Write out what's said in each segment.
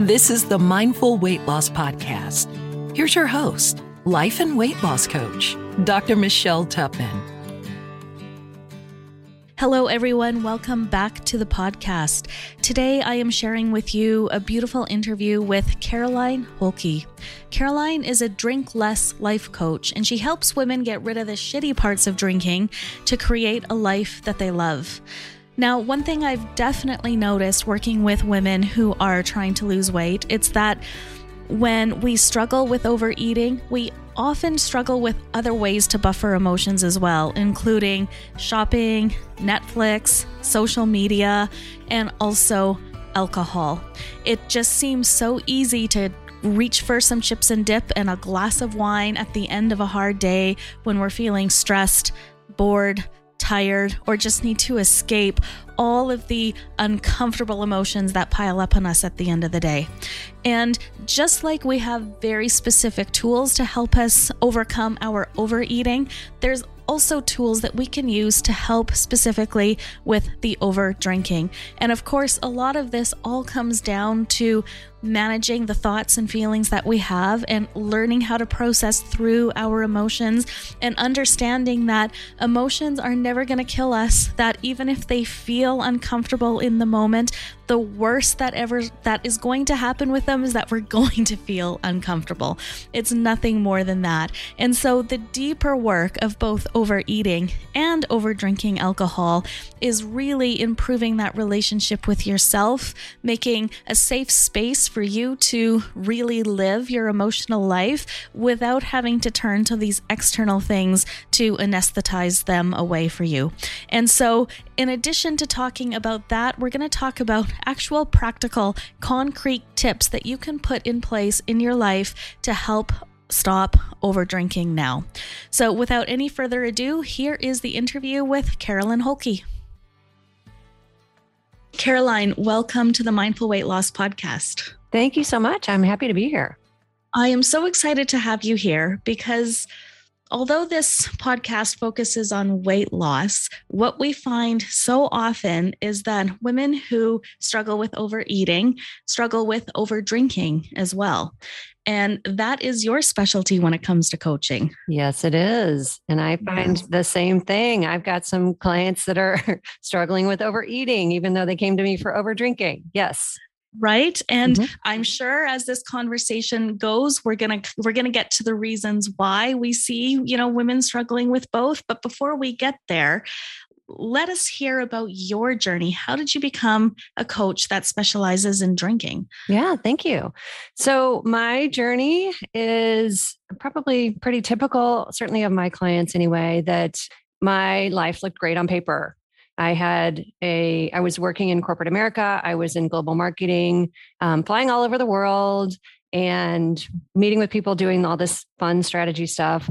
This is the Mindful Weight Loss Podcast. Here's your host, life and weight loss coach, Dr. Michelle Tupman. Hello, everyone. Welcome back to the podcast. Today, I am sharing with you a beautiful interview with Caroline Holke. Caroline is a drink less life coach, and she helps women get rid of the shitty parts of drinking to create a life that they love. Now, one thing I've definitely noticed working with women who are trying to lose weight, it's that when we struggle with overeating, we often struggle with other ways to buffer emotions as well, including shopping, Netflix, social media, and also alcohol. It just seems so easy to reach for some chips and dip and a glass of wine at the end of a hard day when we're feeling stressed, bored, tired, or just need to escape all of the uncomfortable emotions that pile up on us at the end of the day. And just like we have very specific tools to help us overcome our overeating, there's also tools that we can use to help specifically with the over drinking. And of course, a lot of this all comes down to managing the thoughts and feelings that we have and learning how to process through our emotions and understanding that emotions are never going to kill us that even if they feel uncomfortable in the moment the worst that ever that is going to happen with them is that we're going to feel uncomfortable. It's nothing more than that. And so the deeper work of both overeating and over drinking alcohol is really improving that relationship with yourself, making a safe space for you to really live your emotional life without having to turn to these external things to anesthetize them away for you. And so in addition to talking about that, we're going to talk about actual practical, concrete tips that you can put in place in your life to help stop over drinking now. So, without any further ado, here is the interview with Caroline Holke. Caroline, welcome to the Mindful Weight Loss Podcast. Thank you so much. I'm happy to be here. I am so excited to have you here because although this podcast focuses on weight loss, what we find so often is that women who struggle with overeating struggle with over drinking as well. And that is your specialty when it comes to coaching. Yes, it is. And I find yes. the same thing. I've got some clients that are struggling with overeating, even though they came to me for over drinking. Yes right? And mm-hmm. i'm sure as this conversation goes we're going to we're going to get to the reasons why we see you know women struggling with both. But before we get there let us hear about your journey. How did you become a coach that specializes in drinking? Yeah thank you. So my journey is probably pretty typical certainly of my clients anyway that my life looked great on paper I had a, I was working in corporate America. I was in global marketing, um, flying all over the world and meeting with people, doing all this fun strategy stuff,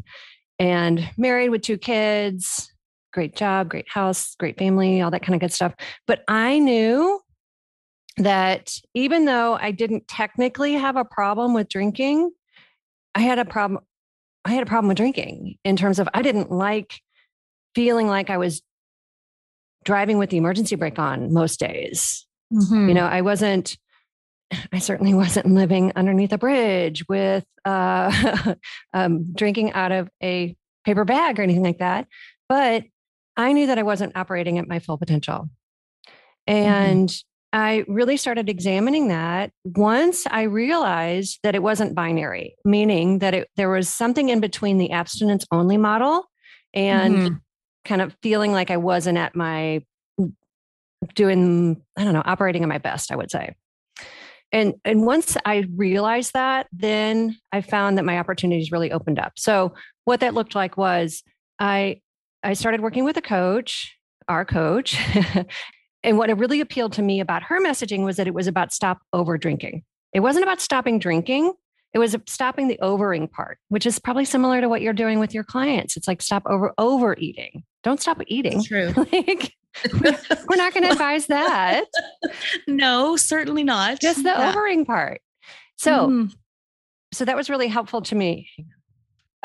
and married with two kids, great job, great house, great family, all that kind of good stuff. But I knew that even though I didn't technically have a problem with drinking, I had a problem. I had a problem with drinking in terms of I didn't like feeling like I was driving with the emergency brake on most days. Mm-hmm. You know, I wasn't, I certainly wasn't living underneath a bridge with uh, um, drinking out of a paper bag or anything like that. But I knew that I wasn't operating at my full potential. Mm-hmm. And mm-hmm. I really started examining that once I realized that it wasn't binary, meaning that it, there was something in between the abstinence only model and mm-hmm kind of feeling like I wasn't at my doing, I don't know, operating at my best, I would say. And and once I realized that, then I found that my opportunities really opened up. So what that looked like was I I started working with a coach, our coach. and what really appealed to me about her messaging was that it was about stop over drinking. It wasn't about stopping drinking. It was stopping the overing part, which is probably similar to what you're doing with your clients. It's like stop over overeating. Don't stop eating. True. like, we're not going to advise that. no, certainly not. Just the yeah. overing part. So, mm. so that was really helpful to me.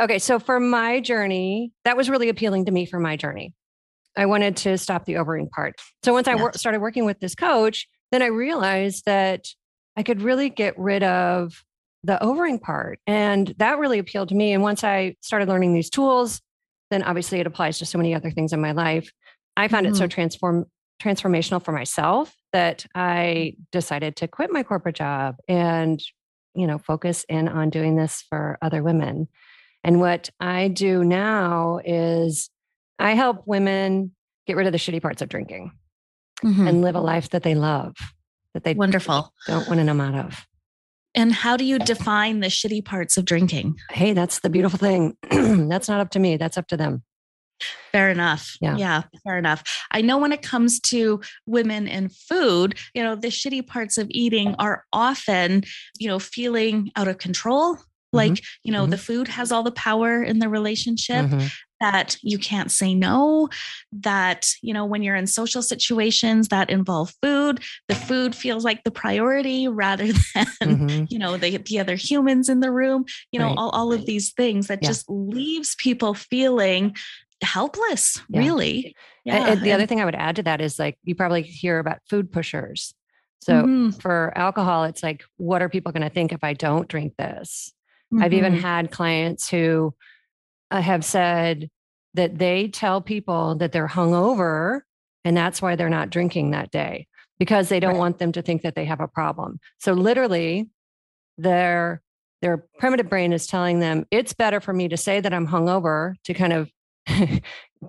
Okay, so for my journey, that was really appealing to me for my journey. I wanted to stop the overing part. So once I wor- started working with this coach, then I realized that I could really get rid of the overing part. And that really appealed to me. And once I started learning these tools, then obviously it applies to so many other things in my life. I found mm-hmm. it so mm-hmm. transform transformational for myself that I decided to quit my corporate job and you know focus in on doing this for other women. And what I do now is I help women get rid of the shitty parts of drinking mm-hmm. and live a life that they love, that they wonderful don't want to numb out of. And how do you define the shitty parts of drinking? Hey, that's the beautiful thing. that's not up to me. That's up to them. Fair enough. Yeah. yeah, fair enough. I know when it comes to women and food, you know, the shitty parts of eating are often, you know, feeling out of control, like mm-hmm. you know mm-hmm. the food has all the power in the relationship mm-hmm. That you can't say no that you know when you're in social situations that involve food the food feels like the priority rather than mm-hmm. you know the, the other humans in the room you know right. all, all of these things that yeah. just leaves people feeling helpless yeah. really yeah. And the other thing i would add to that is like you probably hear about food pushers so mm-hmm. for alcohol, it's like, what are people going to think if I don't drink this? Mm-hmm. I've even mm-hmm. had clients who have said that they tell people that they're hungover and that's why they're not drinking that day because they don't right. want them to think that they have a problem. So literally their their primitive brain is telling them it's better for me to say that I'm hungover to kind of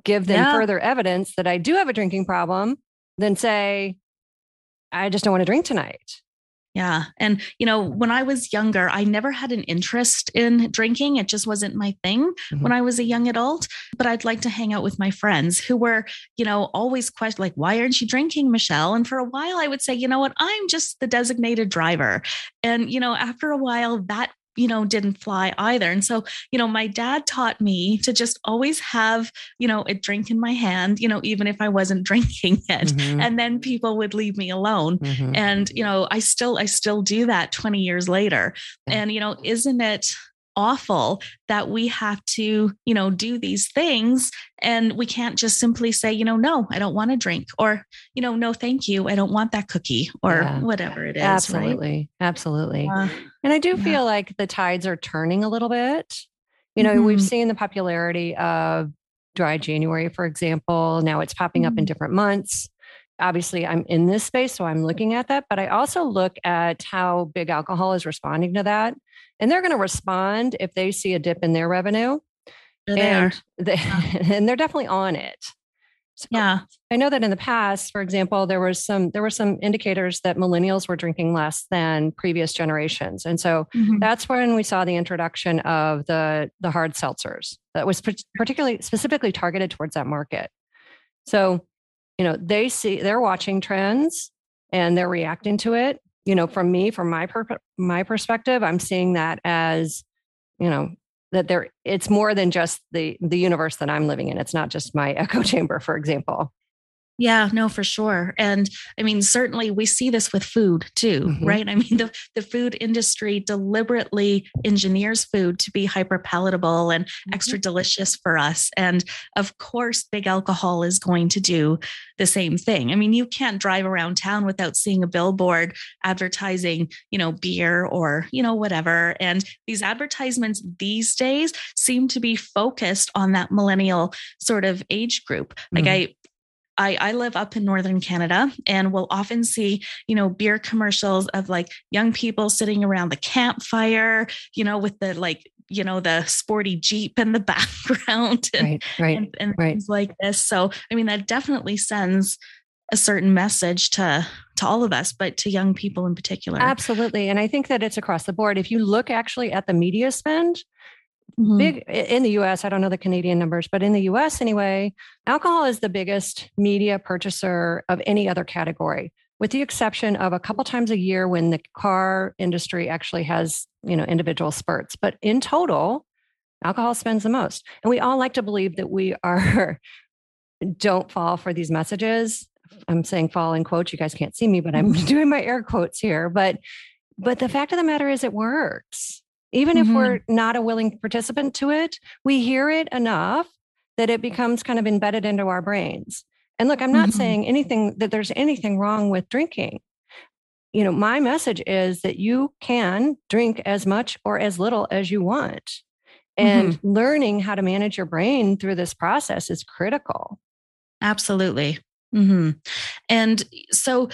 give them yeah. further evidence that I do have a drinking problem than say I just don't want to drink tonight. Yeah. And, you know, when I was younger, I never had an interest in drinking. It just wasn't my thing mm-hmm. when I was a young adult. But I'd like to hang out with my friends who were, you know, always question like, why aren't you drinking, Michelle? And for a while, I would say, you know what, I'm just the designated driver. And, you know, after a while, that you know, didn't fly either. And so, you know, my dad taught me to just always have, you know, a drink in my hand, you know, even if I wasn't drinking it. Mm-hmm. And then people would leave me alone. Mm-hmm. And, you know, I still, I still do that 20 years later. And, you know, isn't it awful that we have to, you know, do these things and we can't just simply say, you know, no, I don't want to drink or, you know, no, thank you. I don't want that cookie or yeah. whatever it is. Absolutely. Right? Absolutely. Uh, and I do yeah. feel like the tides are turning a little bit. You know, mm-hmm. we've seen the popularity of dry January, for example. Now it's popping mm-hmm. up in mm-hmm. different months obviously I'm in this space, so I'm looking at that, but I also look at how big alcohol is responding to that. And they're going to respond if they see a dip in their revenue. They and, they, and they're definitely on it. So yeah. I know that in the past, for example, there was some there were some indicators that millennials were drinking less than previous generations. And so mm-hmm. that's when we saw the introduction of the the hard seltzers that was particularly specifically targeted towards that market. So you know they see they're watching trends and they're reacting to it. You know from me from my per- my perspective i'm seeing that as you know that there it's more than just the the universe that i'm living in. It's not just my echo chamber for example yeah, no, for sure. And I mean, certainly we see this with food too, mm-hmm. right? I mean, the, the food industry deliberately engineers food to be hyper palatable and mm-hmm. extra delicious for us. And of course, big alcohol is going to do the same thing. I mean, you can't drive around town without seeing a billboard advertising, you know, beer or, you know, whatever. And these advertisements these days seem to be focused on that millennial sort of age group. Like mm-hmm. I I, I live up in northern Canada and we'll often see, you know, beer commercials of like young people sitting around the campfire, you know, with the like you know the sporty jeep in the background and, right, right, and, and right. things like this. So i mean that definitely sends a certain message to to all of us but to young people in particular. Absolutely and i think that it's across the board. If you look actually at the media spend Mm-hmm. Big in the US, I don't know the Canadian numbers, but in the US anyway, alcohol is the biggest media purchaser of any other category. with the exception of a couple times a year when the car industry actually has, you know, individual spurts. But in total, alcohol spends the most. And we all like to believe that we are don't fall for these messages. I'm saying fall in quotes. You guys can't see me, but I'm doing my air quotes here. But but the fact of the matter is it works. Even mm-hmm. if we're not a willing participant to it, we hear it enough that it becomes kind of embedded into our brains. And look, I'm not mm-hmm. saying anything that there's anything wrong with drinking. You know, my message is that you can drink as much or as little as you want. And mm-hmm. learning how to manage your brain through this process is critical. Absolutely. Mm-hmm. And so,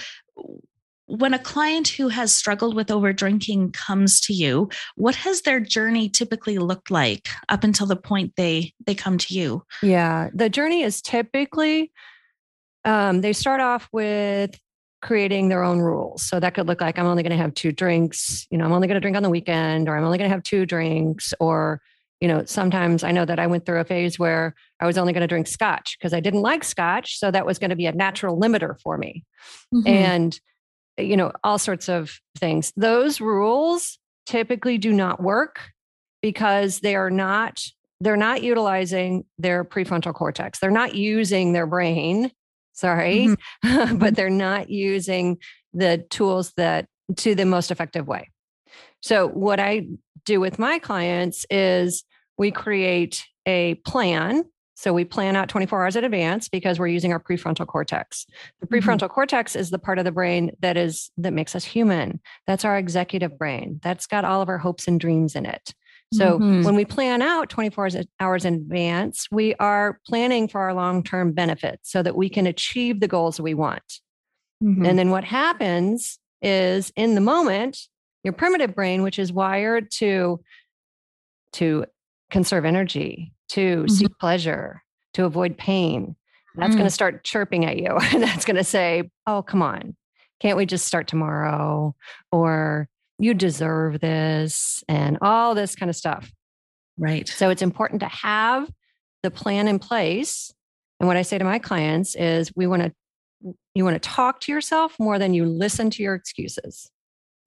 when a client who has struggled with over drinking comes to you, what has their journey typically looked like up until the point they they come to you? Yeah, the journey is typically um, they start off with creating their own rules. So that could look like I'm only going to have two drinks. You know, I'm only going to drink on the weekend, or I'm only going to have two drinks, or you know, sometimes I know that I went through a phase where I was only going to drink scotch because I didn't like scotch. So that was going to be a natural limiter for me. Mm-hmm. And, you know, all sorts of things. Those rules typically do not work because they are not they're not utilizing their prefrontal cortex. They're not using their brain, sorry, mm-hmm. but they're not using the tools that to the most effective way. So, what I do with my clients is we create a plan. So, we plan out 24 hours in advance because we're using our prefrontal cortex. The mm-hmm. prefrontal mm-hmm. cortex is the part of the brain that is that makes us human. That's our executive brain. That's got all of our hopes and dreams in it. So mm-hmm. when we plan out 24 hours in advance, we are planning for our long-term benefits so that we can achieve the goals we want. Mm-hmm. And then what happens is in the moment, your primitive brain, which is wired to, to conserve energy, to mm-hmm. seek pleasure, to avoid pain, that's mm. going to start chirping at you. And that's going to say, oh, come on. Can't we just start tomorrow? Or you deserve this and all this kind of stuff. Right. So it's important to have the plan in place. And what I say to my clients is we want to you want to talk to yourself more than you listen to your excuses.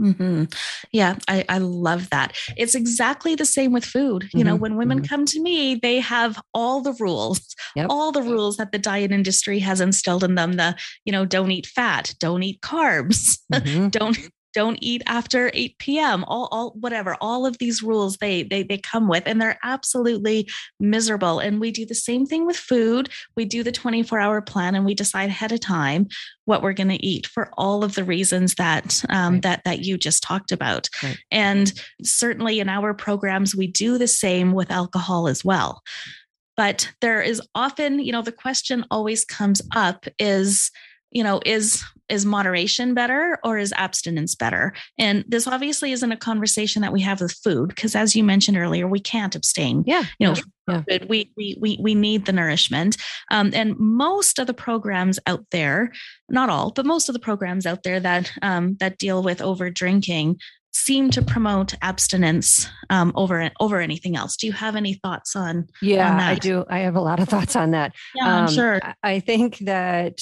Mm-hmm. Yeah, I, I love that. It's exactly the same with food. You mm-hmm. know, when women mm-hmm. come to me, they have all the rules, yep. all the rules that the diet industry has instilled in them. The, you know, don't eat fat, don't eat carbs, mm-hmm. don't don't eat after 8 p.m all, all whatever all of these rules they, they they come with and they're absolutely miserable and we do the same thing with food we do the 24 hour plan and we decide ahead of time what we're going to eat for all of the reasons that um, right. that that you just talked about right. and certainly in our programs we do the same with alcohol as well but there is often you know the question always comes up is you know is is moderation better or is abstinence better and this obviously isn't a conversation that we have with food because as you mentioned earlier we can't abstain yeah you know yeah. we, we we we need the nourishment um, and most of the programs out there not all but most of the programs out there that um, that deal with over drinking seem to promote abstinence um, over over anything else. Do you have any thoughts on? Yeah, on I do. I have a lot of thoughts on that. Yeah, I'm um, sure. I think that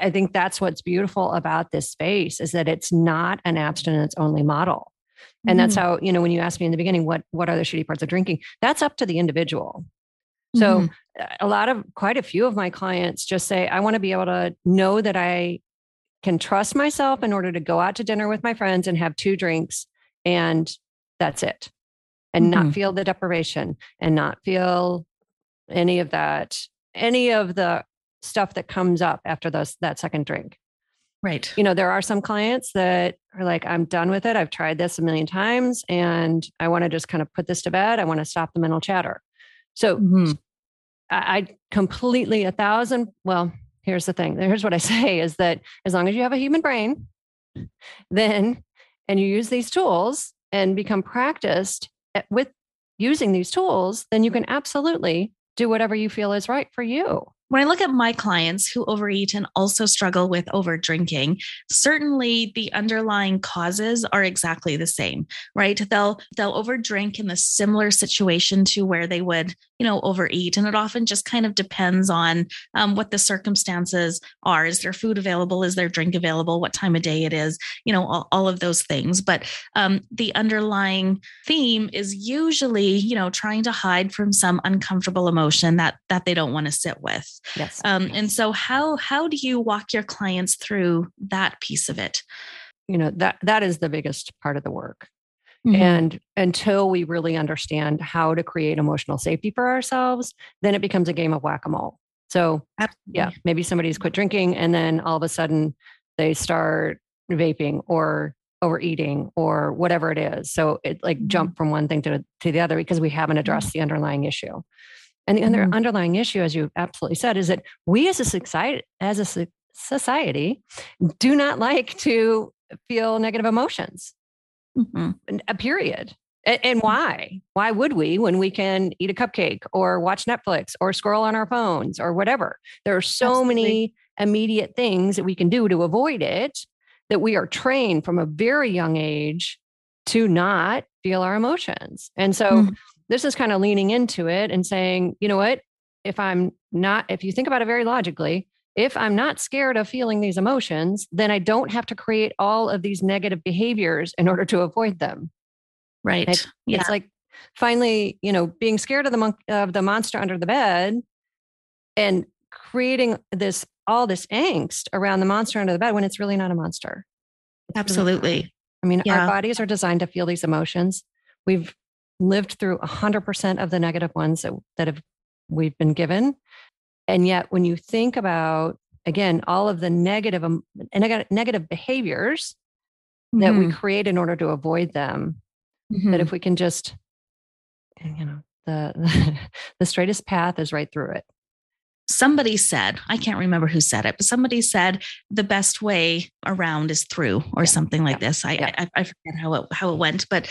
I think that's what's beautiful about this space is that it's not an abstinence only model. And mm-hmm. that's how, you know, when you asked me in the beginning, what what are the shitty parts of drinking? That's up to the individual. So mm-hmm. a lot of quite a few of my clients just say, I want to be able to know that I can trust myself in order to go out to dinner with my friends and have two drinks and that's it. And mm-hmm. not feel the deprivation and not feel any of that, any of the stuff that comes up after those that second drink. Right. You know, there are some clients that are like, I'm done with it. I've tried this a million times and I want to just kind of put this to bed. I want to stop the mental chatter. So mm-hmm. I, I completely a thousand. Well, here's the thing. Here's what I say is that as long as you have a human brain, then and you use these tools and become practiced with using these tools, then you can absolutely do whatever you feel is right for you. When I look at my clients who overeat and also struggle with over drinking, certainly the underlying causes are exactly the same, right? They'll they'll overdrink in a similar situation to where they would, you know, overeat, and it often just kind of depends on um, what the circumstances are. Is there food available? Is there drink available? What time of day it is? You know, all, all of those things. But um, the underlying theme is usually, you know, trying to hide from some uncomfortable emotion that that they don't want to sit with. Yes. Um, and so how how do you walk your clients through that piece of it? You know, that that is the biggest part of the work. Mm-hmm. And until we really understand how to create emotional safety for ourselves, then it becomes a game of whack-a-mole. So Absolutely. yeah, maybe somebody's quit drinking and then all of a sudden they start vaping or overeating or whatever it is. So it like mm-hmm. jump from one thing to, to the other because we haven't addressed the underlying issue. And the mm-hmm. underlying issue, as you absolutely said, is that we as a society, as a society, do not like to feel negative emotions. Mm-hmm. A period. And, and mm-hmm. why? Why would we when we can eat a cupcake or watch Netflix or scroll on our phones or whatever? There are so Absolutely. many immediate things that we can do to avoid it that we are trained from a very young age to not feel our emotions. And so mm-hmm this is kind of leaning into it and saying, you know what? If I'm not, if you think about it very logically, if I'm not scared of feeling these emotions, then I don't have to create all of these negative behaviors in order to avoid them. Right. It, yeah. It's like finally, you know, being scared of the mon- of the monster under the bed and creating this all this angst around the monster under the bed when it's really not a monster. It's Absolutely. Really I mean, yeah. our bodies are designed to feel these emotions. We've lived through 100% of the negative ones that, that have we've been given and yet when you think about again all of the negative um, negative behaviors mm-hmm. that we mm-hmm. create in order to avoid them mm-hmm. that if we can just you know the the straightest path is right through it somebody said, I can't remember who said it, but somebody said the best way around is through or yeah. something like yeah. this. I, yeah. I, I forget how it how it went, but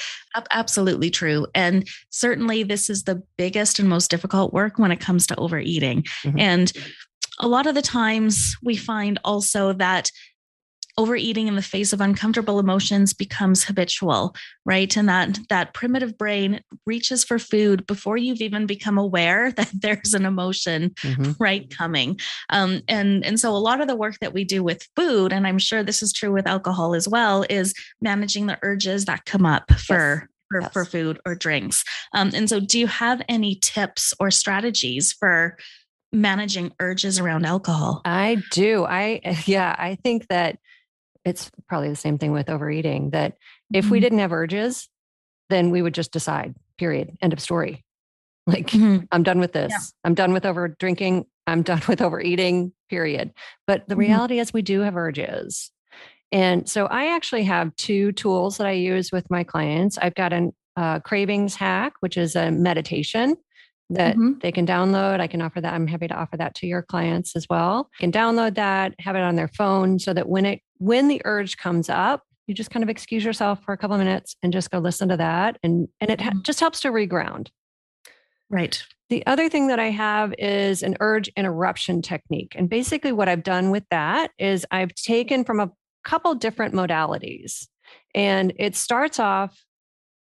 absolutely true. And certainly this is the biggest and most difficult work when it comes to overeating. Mm-hmm. And a lot of the times we find also that overeating in the face of uncomfortable emotions becomes habitual right and that that primitive brain reaches for food before you've even become aware that there's an emotion mm-hmm. right coming um, and and so a lot of the work that we do with food and i'm sure this is true with alcohol as well is managing the urges that come up for yes. For, yes. for food or drinks. Um, and so, do you have any tips or strategies for managing urges around alcohol? I do. I, yeah, I think that it's probably the same thing with overeating that if mm-hmm. we didn't have urges, then we would just decide, period, end of story. Like, mm-hmm. I'm done with this. Yeah. I'm done with over drinking. I'm done with overeating, period. But the mm-hmm. reality is, we do have urges. And so I actually have two tools that I use with my clients. I've got a uh, cravings hack, which is a meditation that mm-hmm. they can download. I can offer that. I'm happy to offer that to your clients as well. You can download that, have it on their phone so that when it when the urge comes up, you just kind of excuse yourself for a couple of minutes and just go listen to that and and it ha- mm-hmm. just helps to reground. Right. The other thing that I have is an urge interruption technique. And basically what I've done with that is I've taken from a couple different modalities. And it starts off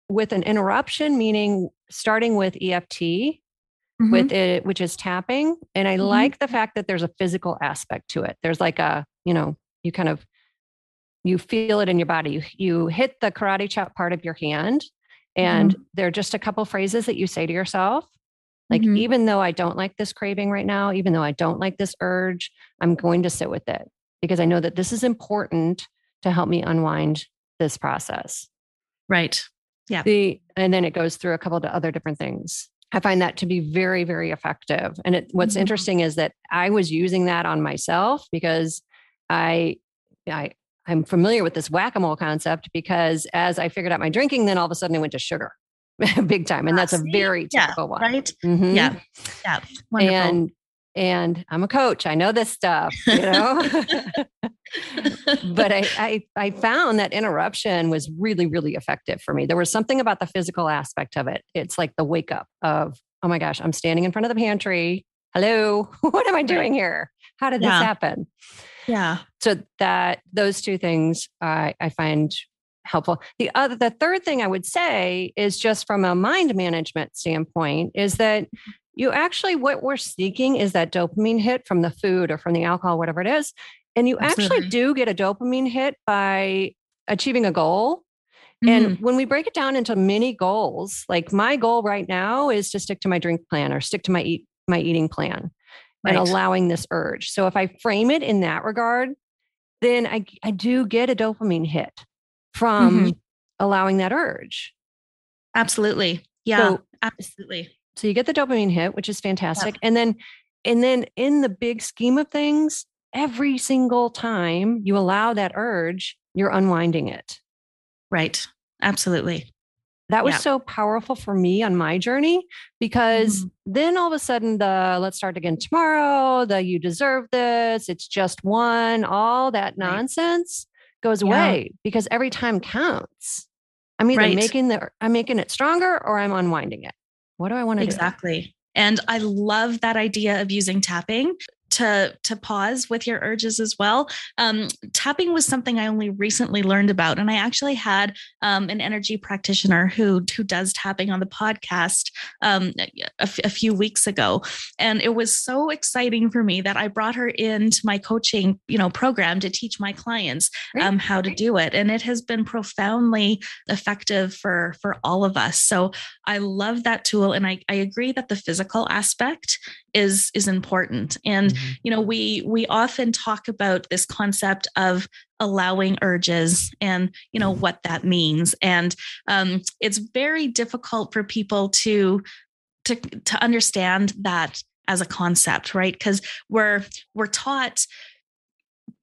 with an interruption meaning starting with EFT mm-hmm. with it, which is tapping. And I mm-hmm. like the fact that there's a physical aspect to it. There's like a, you know, you kind of you feel it in your body. You, you hit the karate chop part of your hand, and mm-hmm. there are just a couple phrases that you say to yourself. Like, mm-hmm. even though I don't like this craving right now, even though I don't like this urge, I'm going to sit with it because I know that this is important to help me unwind this process. Right. Yeah. The and then it goes through a couple of other different things. I find that to be very, very effective. And it, what's mm-hmm. interesting is that I was using that on myself because I, I, I'm familiar with this whack-a-mole concept because as I figured out my drinking, then all of a sudden I went to sugar, big time, and that's a very typical yeah, one, right? Mm-hmm. Yeah, yeah, Wonderful. and and I'm a coach. I know this stuff, you know. but I, I, I found that interruption was really really effective for me. There was something about the physical aspect of it. It's like the wake up of oh my gosh, I'm standing in front of the pantry hello, what am I doing here? How did Yeah. this happen? Yeah. So that those two things I, I find helpful. The other, the third thing I would say is just from a mind management standpoint is that you actually what we're seeking is that dopamine hit from the food or from the alcohol, whatever it is, and you Absolutely. actually do get a dopamine hit by achieving a goal. Mhm. And when we break it down into mini goals, like my goal right now is to stick to my drink plan or stick to my eat my eating plan and allowing this urge. So if I frame it in that regard, then I I do get a dopamine hit from Mm-hmm. allowing that urge. absolutely. Yeah. So- absolutely. So you get the dopamine hit, which is fantastic. And then and then in the big scheme of things, every single time you allow that urge, you're unwinding it. Right. Absolutely. That was Yeah. so powerful for me on my journey because Mhm. then all of a sudden the let's start again tomorrow, the you deserve this, it's just one, all that Right. nonsense goes Yeah. away because every time counts. I'm either Right. making the I'm making it stronger or I'm unwinding it. What do I want to do? Exactly. And I love that idea of using tapping to to pause with your urges as well. Um, tapping was something I only recently learned about, and I actually had um, an energy practitioner who who does tapping on the podcast um, a, f- a few weeks ago, and it was so exciting for me that I brought her into my coaching, you know, program to teach my clients um, how to do it, and it has been profoundly effective for for all of us. So I love that tool, and I I agree that the physical aspect is is important. And Mm-hmm. you know we we often talk about this concept of allowing urges and you know what that means. And um, it's very difficult for people to to to understand that as a concept right? Because we're we're taught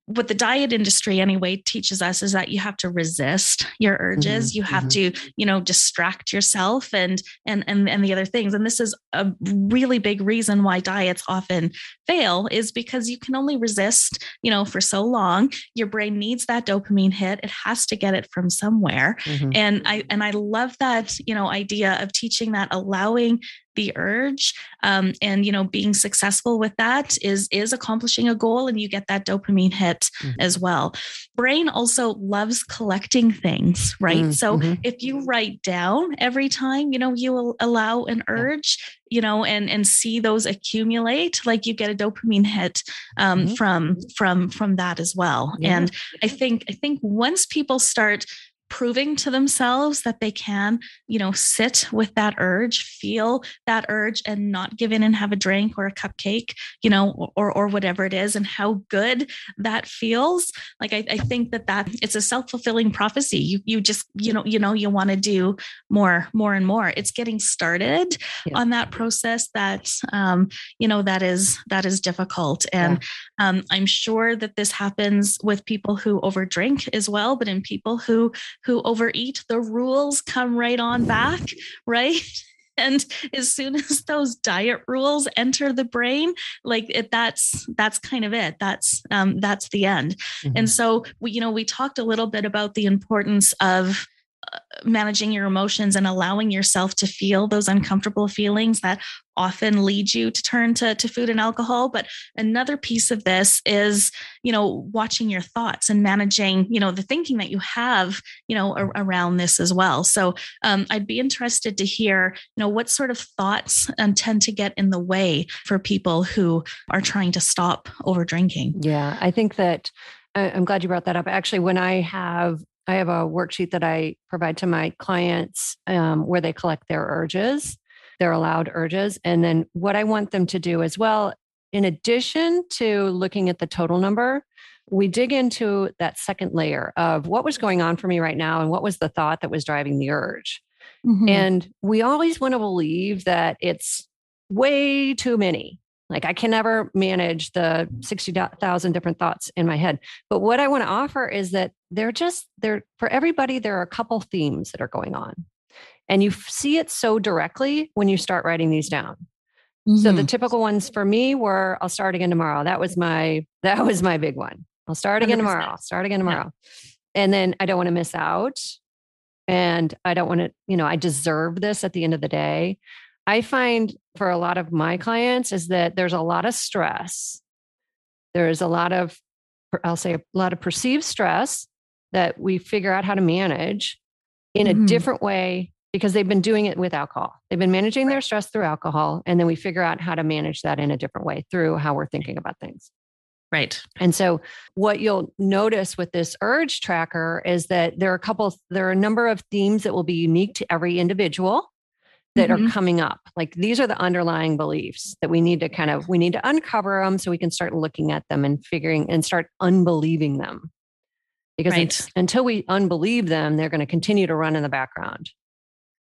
what the diet industry anyway teaches us is that you have to resist your urges. Mhm, you have mhm. to you know distract yourself and and and and the other things. And this is a really big reason why diets often fail is because you can only resist you know for so long. Your brain needs that dopamine hit. It has to get it from somewhere. Mhm. and i and i love that you know idea of teaching that allowing the urge um, and you know being successful with that is is accomplishing a goal and you get that dopamine hit Mhm. as well brain also loves collecting things right Mm, so mhm. if you write down every time you know you will allow an urge you know and and see those accumulate like you get a dopamine hit um, Mhm. from from from that as well and i think i think once people start proving to themselves that they can you know sit with that urge feel that urge and not give in and have a drink or a cupcake you know or or whatever it is and how good that feels. Like i, I think that that it's a self-fulfilling prophecy. You you just you know you know you want to do more more and more. It's getting started Yeah. on that process that um you know that is that is difficult. And um, i'm sure that this happens with people who overdrink as well but in people who who overeat the rules come right on back right? And as soon as those diet rules enter the brain like it, that's that's kind of it. That's um, that's the end. And so we you know we talked a little bit about the importance of managing your emotions and allowing yourself to feel those uncomfortable feelings that often lead you to turn to, to food and alcohol. But another piece of this is you know watching your thoughts and managing you know the thinking that you have you know ar- around this as well. So um, i'd be interested to hear you know what sort of thoughts um, tend to get in the way for people who are trying to stop over drinking Yeah, I think that I'm glad you brought that up. Actually, when I have I have a worksheet that I provide to my clients um, where they collect their urges, their allowed urges, and then what I want them to do as well. In addition to looking at the total number, we dig into that second layer of what was going on for me right now and what was the thought that was driving the urge. Mhm. And we always want to believe that it's way too many. Like I can never manage the 60,000 different thoughts in my head. But what I want to offer is that they're just they're for everybody there are a couple themes that are going on. And you see it so directly when you start writing these down. So the Mhm. typical ones for me were I'll start again tomorrow. That was my that was my big one. I'll start again 100%. tomorrow. I'll start again Yeah. tomorrow. And then I don't want to miss out. And I don't want to, you know, I deserve this at the end of the day. I find for a lot of my clients is that there's a lot of stress. There's a lot of, I'll say, a lot of perceived stress that we figure out how to manage in a mm-hmm. different way because they've been doing it with alcohol. They've been managing their stress through alcohol. And then we figure out how to manage that in a different way through how we're thinking about things. Right. And so what you'll notice with this urge tracker is that there are a couple, there are a number of themes that will be unique to every individual that mm-hmm. are coming up. Like these are the underlying beliefs that we need to kind of, we need to uncover them so we can start looking at them and figuring and start unbelieving them. Because right. until we unbelieve them, they're going to continue to run in the background.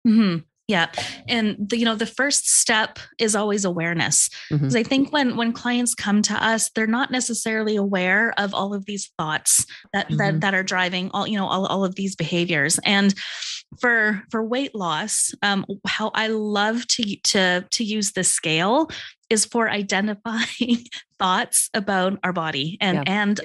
Mm-hmm. Yeah. And the, you know, the first step is always awareness. Because mm-hmm. I think when when clients come to us, they're not necessarily aware of all of these thoughts that mm-hmm. that that are driving all, you know, all, all of these behaviors. And for for weight loss, um, how I love to to to use the scale is for identifying thoughts about our body and yeah. and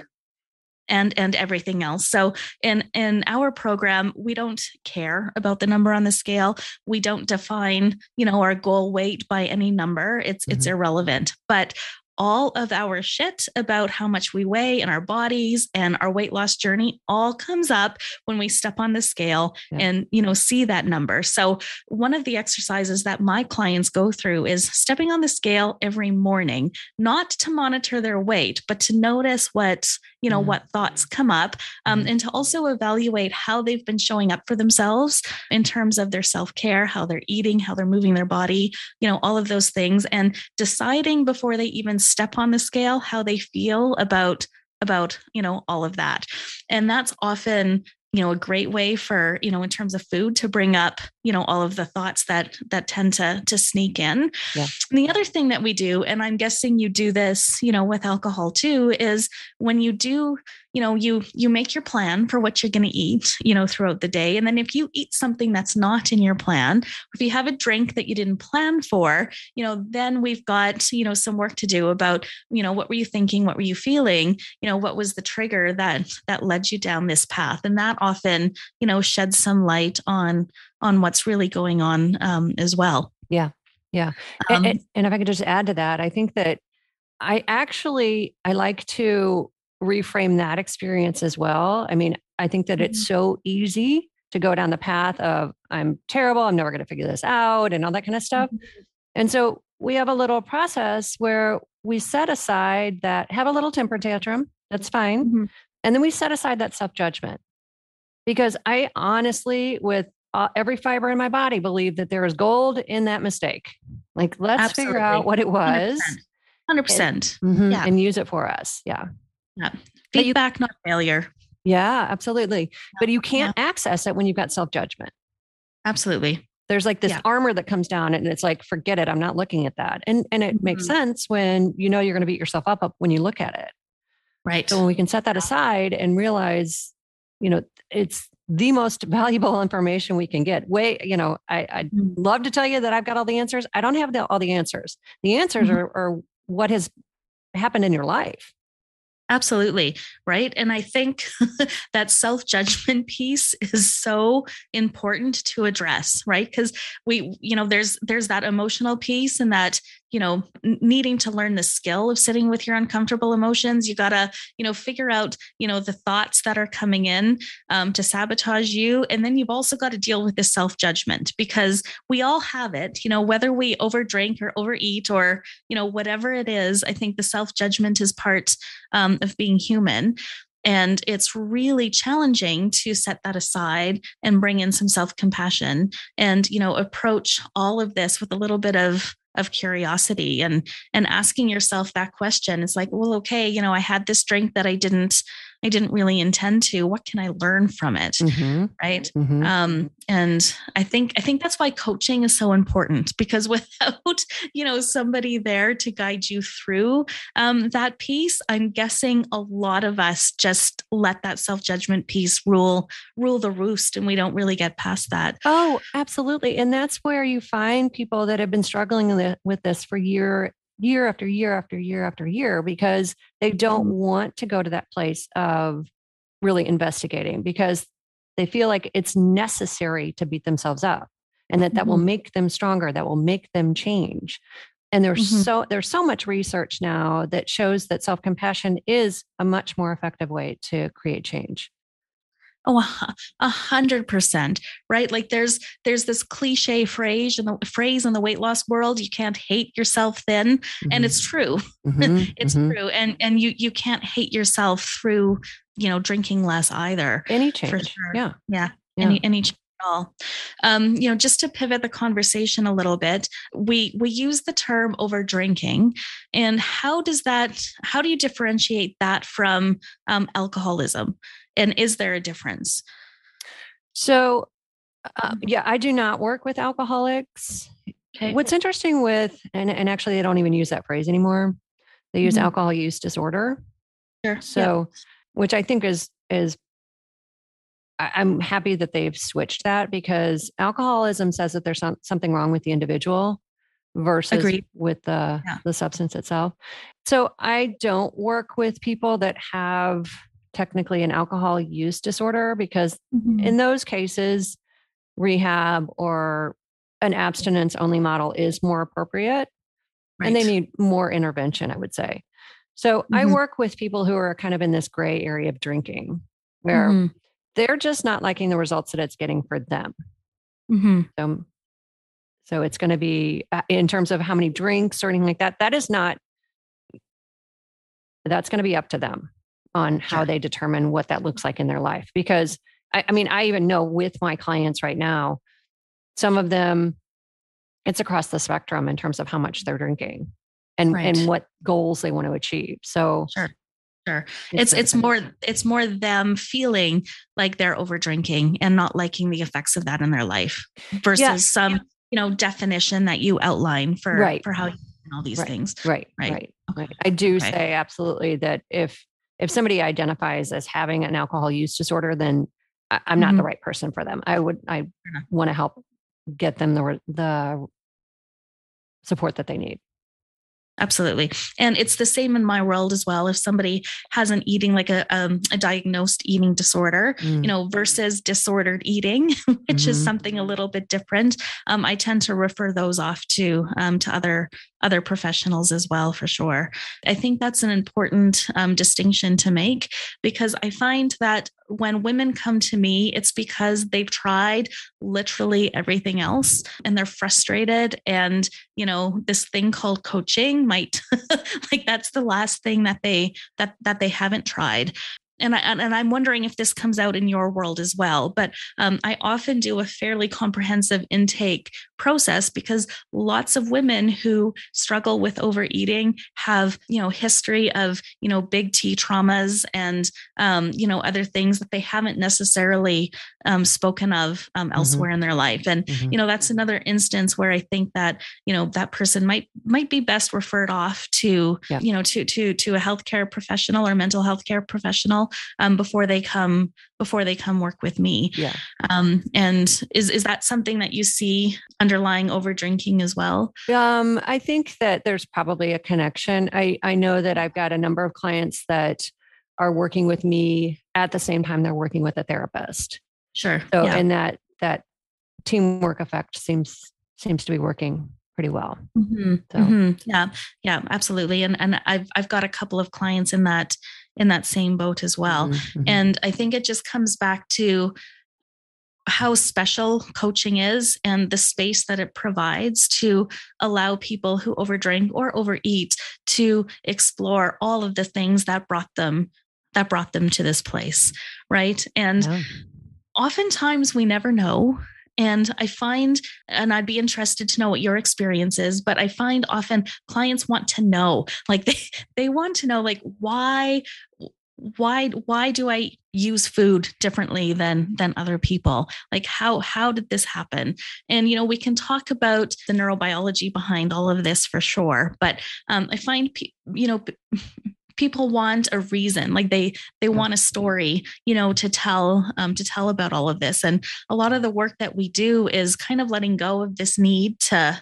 and and everything else. So in in our program we don't care about the number on the scale. We don't define you know our goal weight by any number. It's mm-hmm. it's irrelevant. But all of our shit about how much we weigh and our bodies and our weight loss journey all comes up when we step on the scale yeah. and you know see that number. So one of the exercises that my clients go through is stepping on the scale every morning not to monitor their weight but to notice what you know mm what thoughts come up um, mm and to also evaluate how they've been showing up for themselves in terms of their self-care how they're eating how they're moving their body you know all of those things and deciding before they even step on the scale how they feel about about you know all of that. And that's often you know a great way for you know in terms of food to bring up you know all of the thoughts that that tend to to sneak in yeah. and the other thing that we do and i'm guessing you do this you know with alcohol too is when you do you know you you make your plan for what you're going to eat you know throughout the day. And then if you eat something that's not in your plan if you have a drink that you didn't plan for you know then we've got you know some work to do about you know what were you thinking? What were you feeling? You know what was the trigger that that led you down this path? And that often you know sheds some light on on what's really going on um, as well. Yeah yeah. Um, and, and if i could just add to that i think that I actually I like to reframe that experience as well. I mean, I think that it's mm-hmm. so easy to go down the path of I'm terrible, I'm never going to figure this out and all that kind of stuff. Mm-hmm. And so we have a little process where we set aside that have a little temper tantrum, that's fine. Mm-hmm. And then we set aside that self-judgment. Because I honestly with uh, every fiber in my body believe that there is gold in that mistake. Like let's Absolutely. figure out what it was. 100%. 100%. And, mm-hmm, yeah. and use it for us. Yeah. Yeah. Feedback, you, not failure. Yeah, absolutely. But you can't yeah. access it when you've got self judgment. Absolutely. There's like this yeah. armor that comes down and it's like, forget it. I'm not looking at that. And and it mm-hmm. makes sense when you know you're going to beat yourself up, up when you look at it. Right. So when we can set that aside and realize, you know, it's the most valuable information we can get. Way, you know, I, I'd mm-hmm. love to tell you that I've got all the answers. I don't have the, all the answers. The answers mm-hmm. are, are what has happened in your life. Absolutely. Right. And I think that self judgment piece is so important to address, right? Because we, you know, there's, there's that emotional piece and that, you know, needing to learn the skill of sitting with your uncomfortable emotions. You got to, you know, figure out, you know, the thoughts that are coming in um, to sabotage you. And then you've also got to deal with the self judgment because we all have it, you know, whether we overdrink or overeat or, you know, whatever it is, I think the self judgment is part um, of being human. And it's really challenging to set that aside and bring in some self compassion and, you know, approach all of this with a little bit of of curiosity and and asking yourself that question it's like well okay you know i had this drink that i didn't I didn't really intend to. What can I learn from it? Mm-hmm. Right. Mm-hmm. Um, and I think I think that's why coaching is so important because without you know somebody there to guide you through um, that piece, I'm guessing a lot of us just let that self judgment piece rule rule the roost, and we don't really get past that. Oh, absolutely. And that's where you find people that have been struggling with this for year year after year after year after year because they don't mm-hmm. want to go to that place of really investigating because they feel like it's necessary to beat themselves up. and that that will mm-hmm. make them stronger that will make them change and there's mm-hmm. so there's so much research now that shows that self-compassion is a much more effective way to create change Oh, a hundred percent, right? Like there's there's this cliche phrase in the phrase in the weight loss world: you can't hate yourself thin, mm-hmm. and it's true. Mm-hmm. it's mm-hmm. true, and and you you can't hate yourself through you know drinking less either. Any change, for sure. yeah, yeah, yeah. any any change all. Um, you know, just to pivot the conversation a little bit, we we use the term over drinking, and how does that? How do you differentiate that from um, alcoholism? And is there a difference? So, uh, yeah, I do not work with alcoholics. Okay. What's interesting with, and, and actually, they don't even use that phrase anymore. They use mm-hmm. alcohol use disorder. Sure. So, yeah. which I think is is I'm happy that they've switched that because alcoholism says that there's some, something wrong with the individual versus Agreed. with the yeah. the substance itself. So I don't work with people that have technically an alcohol use disorder because mm-hmm. in those cases, rehab or an abstinence only model is more appropriate right. and they need more intervention, I would say. So mm-hmm. I work with people who are kind of in this gray area of drinking where mm-hmm. They're just not liking the results that it's getting for them. Mm-hmm. So, so it's going to be uh, in terms of how many drinks or anything like that. That is not, that's going to be up to them on how sure. they determine what that looks like in their life. Because I, I mean, I even know with my clients right now, some of them, it's across the spectrum in terms of how much they're drinking and right. and what goals they want to achieve. So sure. Sure. It's it's, more it's more them feeling like they're over drinking and not liking the effects of that in their life versus yeah. some, you know, definition that you outline for right. for how you all these right. things. Right. Right. Right. Okay. I do okay. say absolutely that if if somebody identifies as having an alcohol use disorder, then I, am not mm-hmm. the right person for them. I would, I want to help get them the, the support that they need. Absolutely. And it's the same in my world as well. If somebody has an eating like a, um, a diagnosed eating disorder, mm. you know, versus disordered eating, which mm-hmm. is something a little bit different, um, I tend to refer those off to um, to other other professionals as well, for sure. I think that's an important um, distinction to make because I find that when women come to me, it's because they've tried literally everything else and they're frustrated. And, you know, this thing called coaching might like that's the last thing that they that that they haven't tried and I and I'm wondering if this comes out in your world as well. But um, I often do a fairly comprehensive intake process because lots of women who struggle with overeating have you know history of you know big T traumas and um, you know other things that they haven't necessarily um, spoken of um, mm-hmm. elsewhere mm-hmm. in their life. And mm-hmm. you know that's another instance where I think that you know that person might might be best referred off to yeah. you know to to to a healthcare professional or mental health care professional um, before they come before they come work with me. Yeah. Um, and is is that something that you see underlying over drinking as well? Um, I think that there's probably a connection. I I know that I've got a number of clients that are working with me at the same time they're working with a therapist. Sure. So yeah. and that that teamwork effect seems seems to be working pretty well. Mm-hmm. So. Mm-hmm. Yeah, yeah, absolutely. And and I've I've got a couple of clients in that in that same boat as well. Mm-hmm, mm-hmm. And I think it just comes back to how special coaching is and the space that it provides to allow people who overdrink or overeat to explore all of the things that brought them that brought them to this place right and yeah. oftentimes we never know and I find, and I'd be interested to know what your experience is, but I find often clients want to know, like they, they want to know, like, why, why why do i use food differently than than other people? Like how how did this happen? And you know we can talk about the neurobiology behind all of this for sure but um, i find you know people want a reason like they they want a story you know to tell um, to tell about all of this and a lot of the work that we do is kind of letting go of this need to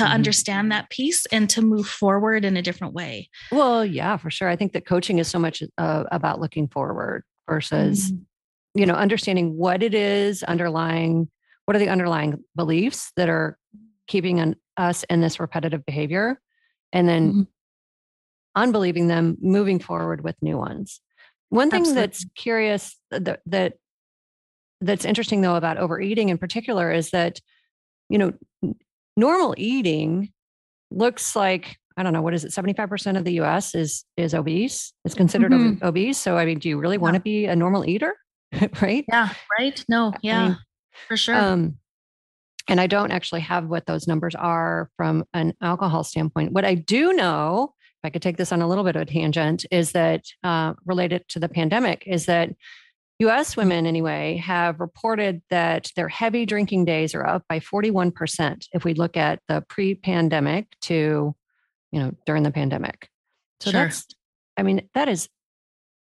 to mm-hmm. understand that piece and to move forward in a different way well yeah for sure i think that coaching is so much uh, about looking forward versus mm-hmm. you know understanding what it is underlying what are the underlying beliefs that are keeping an, us in this repetitive behavior? And then mm-hmm. unbelieving them, moving forward with new ones. One thing Absolutely. that's curious that, that that's interesting though about overeating in particular is that you know normal eating looks like I don't know what is it 75% of the US is is obese is considered mm-hmm. obese. So I mean do you really yeah. want to be a normal eater? Right? Yeah right? No yeah I mean, for sure. um and I don't actually have what those numbers are from an alcohol standpoint. What I do know if I could take this on a little bit of a tangent is that uh, related to the pandemic is that US women, anyway, have reported that their heavy drinking days are up by 41% if we look at the pre pandemic to, you know, during the pandemic. So sure. that's, I mean, that is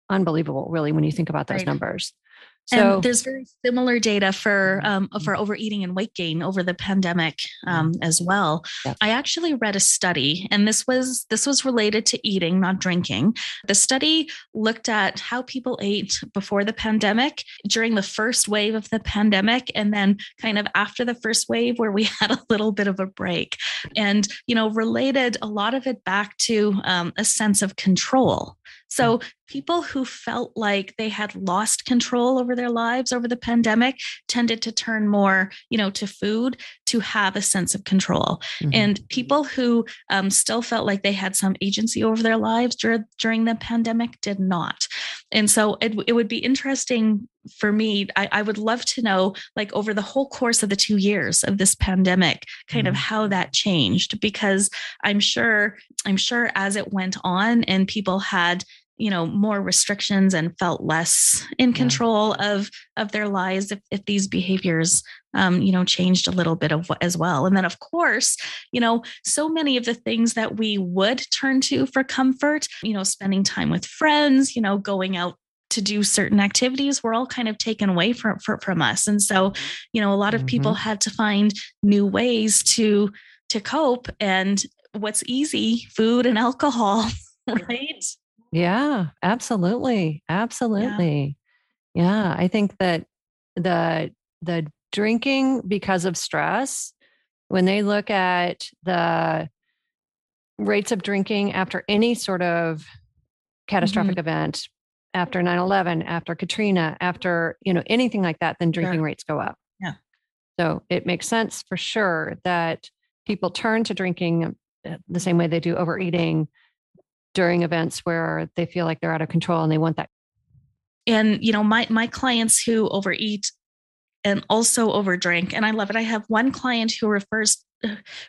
unbelievable, really, when you think about those right. numbers. So and there's very similar data for um, for mm-hmm. overeating and weight gain over the pandemic um, as well. I actually read a study, and this was this was related to eating, not drinking. The study looked at how people ate before the pandemic, during the first wave of the pandemic, and then kind of after the first wave, where we had a little bit of a break, and you know related a lot of it back to um, a sense of control. So people who felt like they had lost control over their lives over the pandemic tended to turn more, you know, to food to have a sense of control. Mm-hmm. And people who um, still felt like they had some agency over their lives dur- during the pandemic did not. And so it, it would be interesting for me. I, I, would love to know, like, over the whole course of the two years of this pandemic, kind mm-hmm. of how that changed, because I'm sure, I'm sure as it went on and people had you know more restrictions and felt less in control yeah. of of their lives if, if these behaviors um, you know changed a little bit of as well. And then of course you know so many of the things that we would turn to for comfort you know spending time with friends you know going out to do certain activities were all kind of taken away from, from, from us. And so you know a lot of mm-hmm. people had to find new ways to to cope. And what's easy? Food and alcohol right yeah, absolutely. Absolutely. Yeah. yeah. I think that the the drinking because of stress, when they look at the rates of drinking after any sort of catastrophic mm-hmm. event, after 9-11, after Katrina, after, you know, anything like that, then drinking sure. rates go up. Yeah. So it makes sense for sure that people turn to drinking uh, the same way they do overeating during events where they feel like they're out of control and they want that and you know my my clients who overeat and also overdrink and i love it i have one client who refers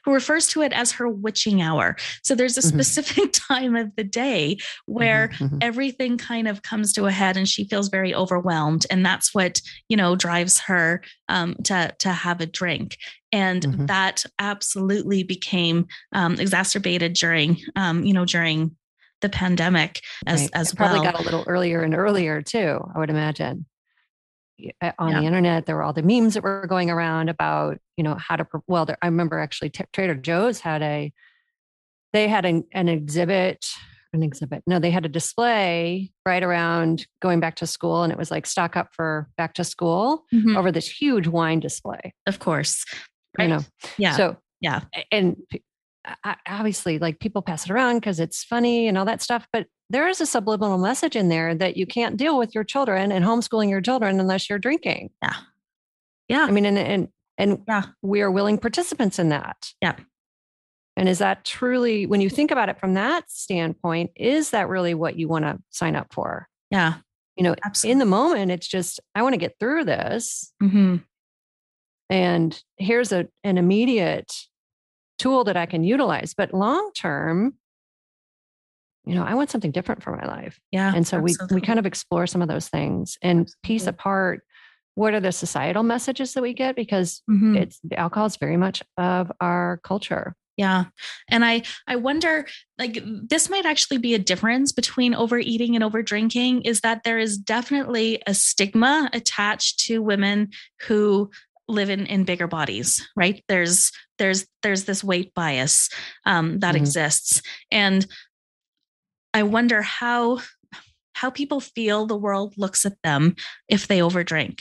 who refers to it as her witching hour so there's a mm-hmm. specific mm-hmm. time of the day where mm-hmm, mm-hmm. everything kind of comes to a head and she feels very overwhelmed and that's what you know drives her um, to to have a drink and mm-hmm. that absolutely became um, exacerbated during um, you know during the pandemic as right. as it well. Probably got a little earlier and earlier too. I would imagine on yeah. the internet there were all the memes that were going around about you know how to well there, i remember actually t- trader joe's had a they had an, an exhibit an exhibit no they had a display right around going back to school and it was like stock up for back to school mm-hmm. over this huge wine display of course right. you know yeah so yeah and obviously like people pass it around because it's funny and all that stuff but there is a subliminal message in there that you can't deal with your children and homeschooling your children unless you're drinking. Yeah. Yeah. I mean and and and yeah. we are willing participants in that. Yeah. And is that truly when you think about it from that standpoint is that really what you want to sign up for? Yeah. You know Absolutely. in the moment it's just i want to get through this. Mm-hmm. and here's a an immediate tool that I can utilize. But long term, you know, I want something different for my life. Yeah. And so absolutely. we we kind of explore some of those things and absolutely. piece apart what are the societal messages that we get because mm-hmm. it's alcohol is very much of our culture. Yeah. And I I wonder like this might actually be a difference between overeating and overdrinking is that there is definitely a stigma attached to women who live in in bigger bodies right? There's there's there's this weight bias um, that mm-hmm. exists. And i wonder how how people feel the world looks at them if they overdrink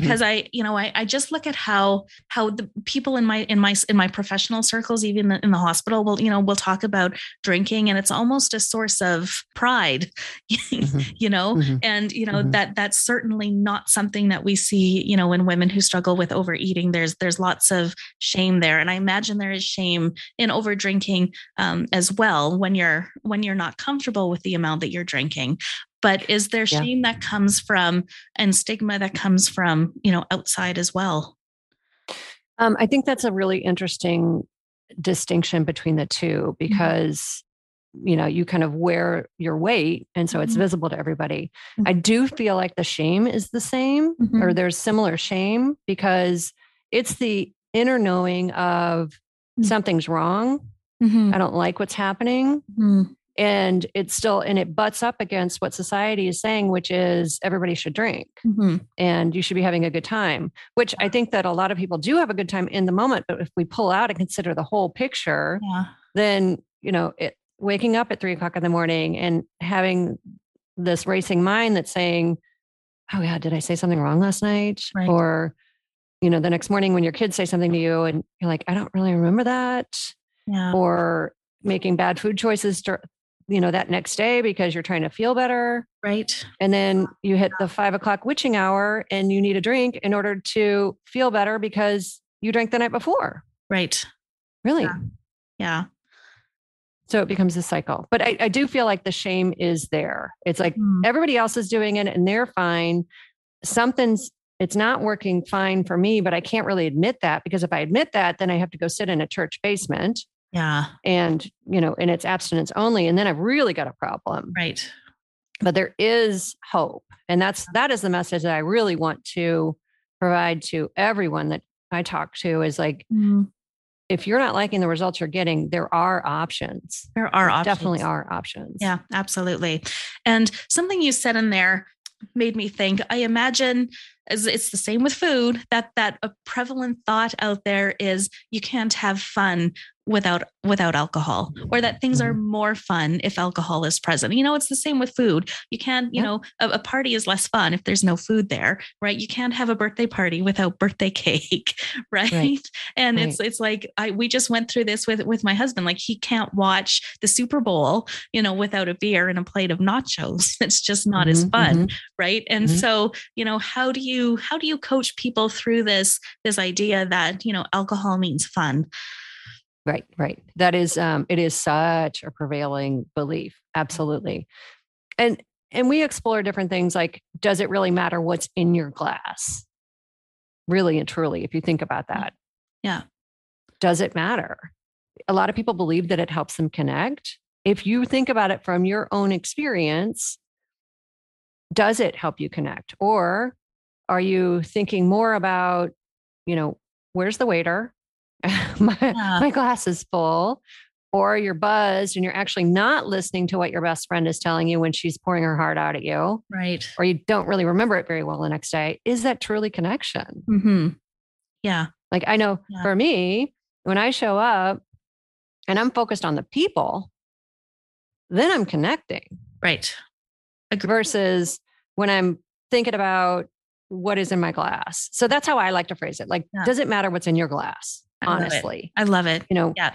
because I, you know, I, I just look at how how the people in my in my in my professional circles, even in the hospital, will you know, we'll talk about drinking, and it's almost a source of pride, Mhm. you know, Mhm. and you know Mhm. that that's certainly not something that we see, you know, in women who struggle with overeating. There's there's lots of shame there, and I imagine there is shame in over drinking um, as well when you're when you're not comfortable with the amount that you're drinking but is there Yeah. shame that comes from and stigma that comes from you know outside as well Um, I think that's a really interesting distinction between the two because you know you kind of wear your weight and so it's Mhm. visible to everybody Mhm. i do feel like the shame is the same or Mhm. there's similar shame because it's the inner knowing of Mm. something's wrong Mhm. i don't like what's happening. And it's still and it butts up against what society is saying which is everybody should drink Mhm. and you should be having a good time which i think that a lot of people do have a good time in the moment but if we pull out and consider the whole picture yeah then you know it, waking up at three o'clock in the morning and having this racing mind that's saying oh yeah did i say something wrong last night Right. or you know the next morning when your kids say something to you and you're like i don't really remember that yeah or making bad food choices you know that next day because you're trying to feel better. Right. And then you hit the five o'clock witching hour and you need a drink in order to feel better because you drank the night before. Right. Really? Yeah. yeah. So it becomes a cycle. But I, I do feel like the shame is there. It's like Mhm. everybody else is doing it and they're fine. Something's it's not working fine for me but i can't really admit that because if i admit that then i have to go sit in a church basement yeah and you know and it's abstinence only and then i've really got a problem right but there is hope and that's that is the message that i really want to provide to everyone that i talk to is like Mhm. if you're not liking the results you're getting there are options there are There options. definitely are options Yeah, absolutely. And something you said in there made me think. I imagine as it's the same with food that that a prevalent thought out there is you can't have fun without without alcohol or that things are more fun if alcohol is present. You know, it's the same with food. You can't, you know, a, a party is less fun if there's no food there, right? You can't have a birthday party without birthday cake, right? And it's it's like I we just went through this with with my husband. Like he can't watch the Super Bowl, you know, without a beer and a plate of nachos. It's just not as Mhm, fun, mhm. right? And Mhm. so, you know, how do you how do you coach people through this this idea that, you know, alcohol means fun? Right right. That is um it is such a prevailing belief absolutely. And and we explore different things like does it really matter what's in your glass? Really and truly if you think about that. Yeah. does it matter? A lot of people believe that it helps them connect. If you think about it from your own experience does it help you connect? Or are you thinking more about you know where's the waiter my, Yeah. my glass is full or you're buzzed and you're actually not listening to what your best friend is telling you when she's pouring her heart out at you Right. or you don't really remember it very well the next day is that truly connection Mm-hmm. Yeah. like i know Yeah. for me when i show up and i'm focused on the people then i'm connecting Right. Agree. versus when i'm thinking about what is in my glass so that's how i like to phrase it like Yeah. does it matter what's in your glass I love it. honestly I love it. you know Yeah.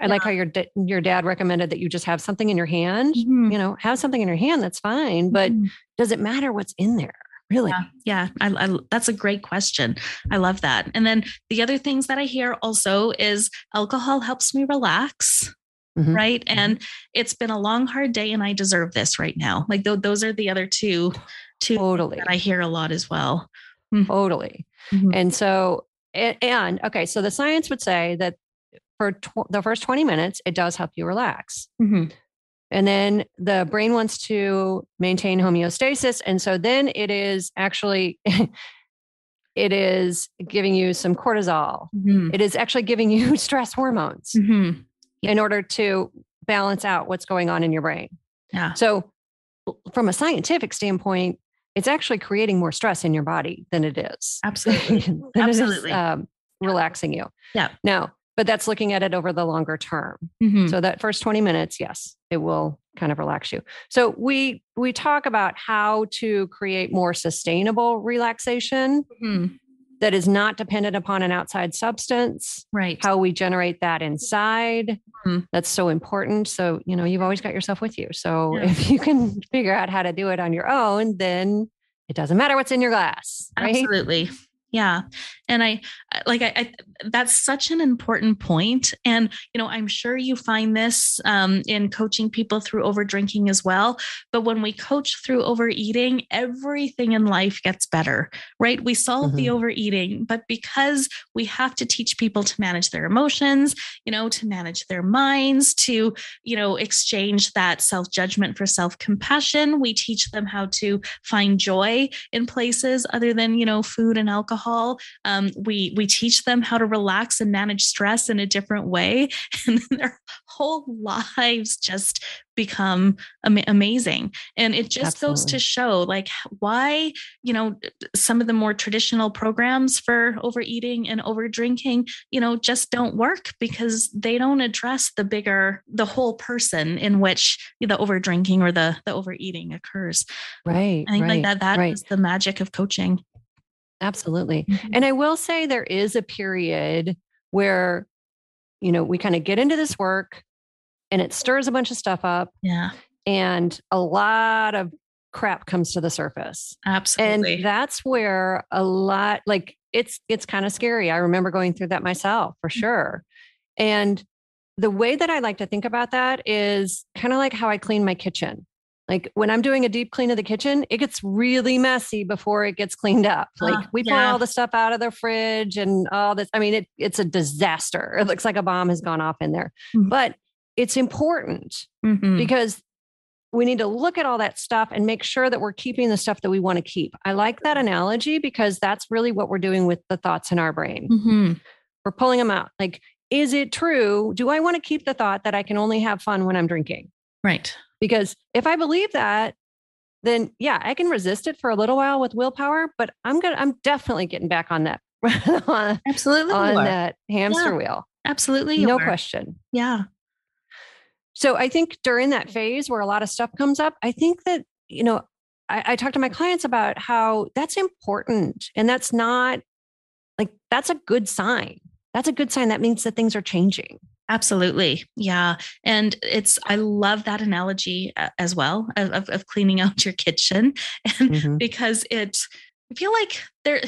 i like how your da- your dad recommended that you just have something in your hand Mhm. you know have something in your hand that's fine but Mhm. does it matter what's in there really Yeah, yeah. I, I, that's a great question. I love that. And then the other things that I hear also is alcohol helps me relax. Mhm. Right. And it's been a long, hard day, and I deserve this right now. Like th- those are the other two, two totally that I hear a lot as well. totally Mhm. and so and, and okay so the science would say that for tw- the first 20 minutes it does help you relax Mhm. and then the brain wants to maintain homeostasis and so then it is actually it is giving you some cortisol Mhm. it is actually giving you stress hormones Mhm. In order to balance out what's going on in your brain Yeah. so from a scientific standpoint it's actually creating more stress in your body than it is Absolutely. it is, Absolutely. um, relaxing you Yeah. now but that's looking at it over the longer term Mhm. so that first 20 minutes yes it will kind of relax you. So we we talk about how to create more sustainable relaxation Mhm. That is not dependent upon an outside substance. Right. How we generate that inside. Mhm. That's so important. So, you know, you've always got yourself with you. So Yeah. if you can figure out how to do it on your own, then it doesn't matter what's in your glass. Right. Absolutely. Yeah. And I like, I, I, that's such an important. And, you know, I'm sure you find this um, in coaching people through over drinking as well. But when we coach through overeating, everything in life gets better, right? We solve the Mhm. overeating, but because we have to teach people to manage their emotions, you know, to manage their minds, to, you know, exchange that self judgment for self compassion, we teach them how to find joy in places other than you know food and alcohol um, we we teach them how to relax and manage stress in a different way and then their whole lives just become ama- amazing and it just goes to show like why you know some of the more traditional programs for overeating and over drinking you know just don't work because they don't address the bigger the whole person in which the over drinking or the the overeating occurs Right. I think right, like that that right. is the magic of coaching. Absolutely. Mm-hmm. And I will say there is a period where, you know, we kind of get into this work and it stirs a bunch of stuff up yeah, and a lot of crap comes to the surface. absolutely. And that's where a lot like it's it's kind of scary. I remember going through that myself for mm-hmm. sure. And the way that I like to think about that is kind of like how I clean my kitchen. Like when I'm doing a deep clean of the kitchen, it gets really messy before it gets cleaned up. Like Ah, we pull yeah. all the stuff out of the fridge and all this. I mean, it, it's a disaster. It looks like a bomb has gone off in there. Mhm. But it's important Mhm. because we need to look at all that stuff and make sure that we're keeping the stuff that we want to keep. I like that analogy because that's really what we're doing with the thoughts in our brain. Mhm. We're pulling them out. Like, is it true? Do I want to keep the thought that I can only have fun when I'm drinking? Right. Because if I believe that, then yeah, I can resist it for a little while with willpower, but I'm gonna I'm definitely getting back on that on, Absolutely. on that hamster wheel. Absolutely. No are. question. Yeah. So I think during that phase where a lot of stuff comes up, I think that, you know, I, I talk to my clients about how that's important. And that's not like, that's a good sign. That's a good sign. That means that things are changing. Absolutely. Yeah. And it's, I love that analogy uh, as well of, of, cleaning out your kitchen. And Mhm. because it, I feel like there,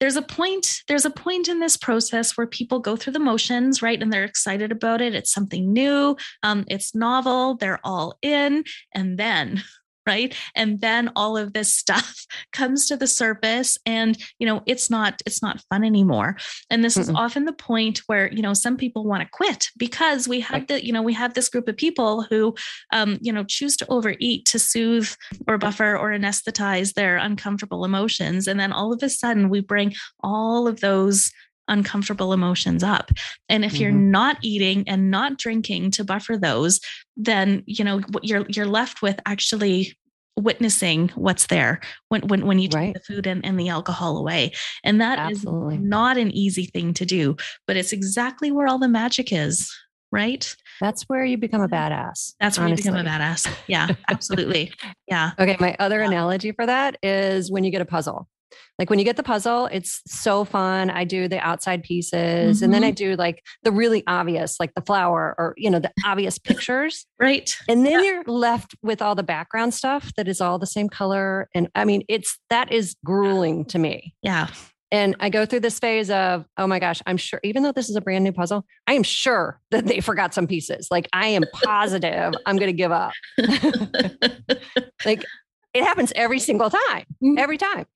there's a point there's a point in this process where people go through the motions right and they're excited about it it's something new um, it's novel they're all in and then right? And then all of this stuff comes to the surface and you know it's not it's not fun anymore. And this is Mm-mm. often the point where you know some people want to quit because we have the you know we have this group of people who um, you know choose to overeat to soothe or buffer or anesthetize their uncomfortable emotions. And then all of a sudden we bring all of those uncomfortable emotions up and if you're Mhm. not eating and not drinking to buffer those then you know what you're you're left with actually witnessing what's there when when, when you take Right. the food and, and the alcohol away and that is Absolutely. not an easy thing to do but it's exactly where all the magic is right That's where you become a badass. that's where you become a badass yeah absolutely yeah Okay. My other Yeah. analogy for that is when you get a puzzle. Like when you get the puzzle, it's so fun. I do the outside pieces and then Mm-hmm. I do like the really obvious, like the flower or, you know, the obvious pictures. right And then you're left with all the background stuff that is all the same color. And I mean, it's that is grueling to me. yeah And I go through this phase of, oh my gosh, I'm sure, even though this is a brand new puzzle, I am sure that they forgot some pieces. Like I am positive I'm going to give up. like it happens every single time, Mhm. every time.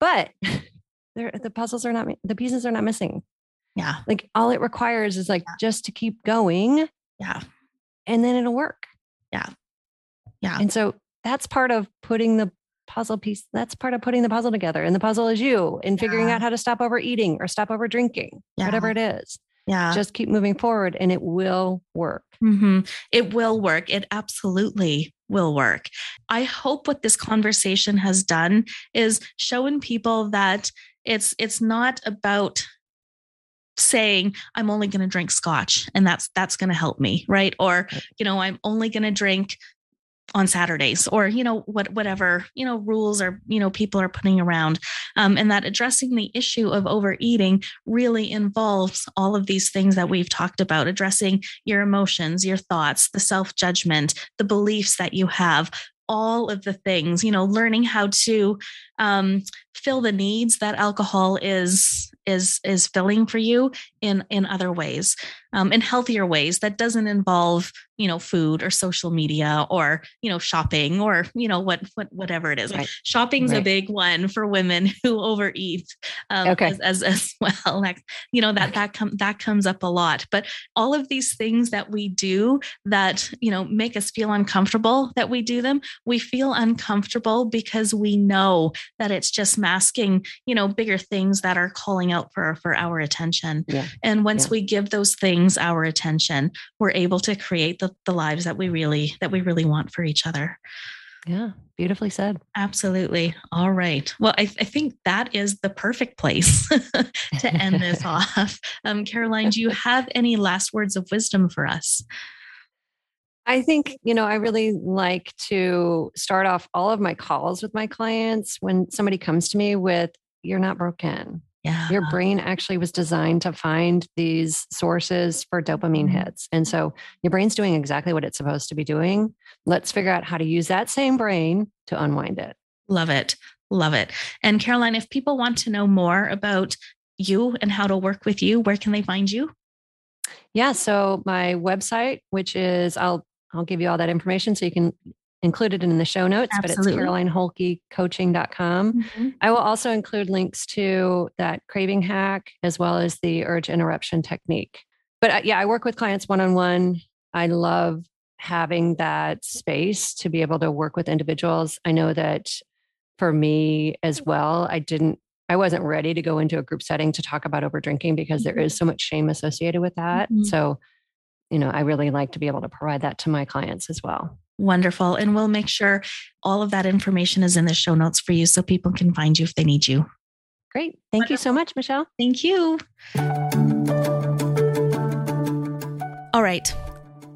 But they're- mm. the puzzles are not, the pieces are not missing. yeah Like all it requires is like just to keep going yeah and then it'll work. Yeah. Yeah. And so that's part of putting the puzzle piece, that's part of putting the puzzle together. And the puzzle is you and figuring Yeah. out how to stop overeating or stop over drinking, whatever it is. Yeah Just keep moving forward and it will work. hmm It will work. It absolutely will work. I hope what this conversation has done is showing people that it's it's not about saying i'm only going to drink scotch and that's that's going to help me right or you know i'm only going to drink on Saturdays or you know what whatever you know rules or you know people are putting around. Um, and that addressing the issue of overeating really involves all of these things that we've talked about addressing your emotions your thoughts the self judgment the beliefs that you have all of the things you know learning how to um, fill the needs that alcohol is is is filling for you in in other ways um, in healthier ways that doesn't involve you know food or social media or you know shopping or you know what, what whatever it is right. shopping's right. a big one for women who overeat um, okay. as, as, as well like, you know that that com- that comes up a lot but all of these things that we do that you know make us feel uncomfortable that we do them we feel uncomfortable because we know that it's just masking you know bigger things that are calling out for for our attention. Yeah. and once yeah. we give those things our attention we're able to create the, the lives that we really that we really want for each other. Yeah beautifully said. Absolutely. All right. Well i, I think that is the perfect place to end this off. Um, caroline do you have any last words of wisdom for us I think, you know, I really like to start off all of my calls with my clients when somebody comes to me with, you're not broken. Yeah. Your brain actually was designed to find these sources for dopamine mm-hmm. hits. And so your brain's doing exactly what it's supposed to be doing. Let's figure out how to use that same brain to unwind it. Love it. Love it. And Caroline, if people want to know more about you and how to work with you, where can they find you? Yeah, so my website, which is I'll I'll give you all that information so you can include it in the show notes, Absolutely. but it's carolineholkeycoaching.com. Mm-hmm. I will also include links to that craving hack as well as the urge interruption technique. But uh, yeah, I work with clients one on one. I love having that space to be able to work with individuals. I know that for me as well, I didn't I wasn't ready to go into a group setting to talk about over drinking because mm-hmm. there is so much shame associated with that. Mm-hmm. So you know, I really like to be able to provide that to my clients as well. Wonderful. And we'll make sure all of that information is in the show notes for you so people can find you if they need you. Great. Thank Wonderful. you so much, Michelle. Thank you. All right.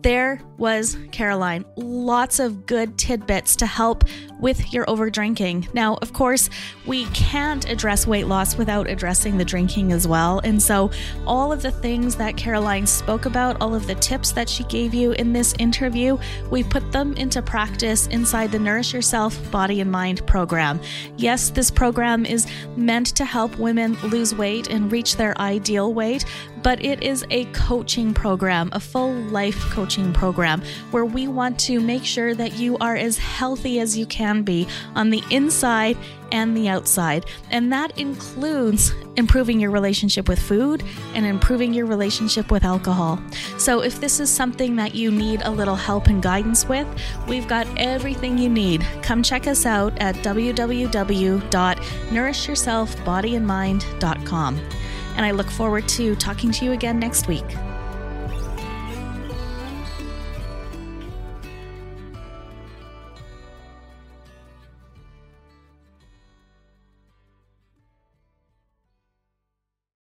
There was Caroline. Lots of good tidbits to help with your overdrinking. Now, of course, we can't address weight loss without addressing the drinking as well. And so, all of the things that Caroline spoke about, all of the tips that she gave you in this interview, we put them into practice inside the Nourish Yourself Body and Mind program. Yes, this program is meant to help women lose weight and reach their ideal weight, but it is a coaching program, a full life coaching program, where we want to make sure that you are as healthy as you can be on the inside and the outside. And that includes improving your relationship with food and improving your relationship with alcohol. So, if this is something that you need a little help and guidance with, we've got everything you need. Come check us out at www.nourishyourselfbodyandmind.com and I look forward to talking to you again next week.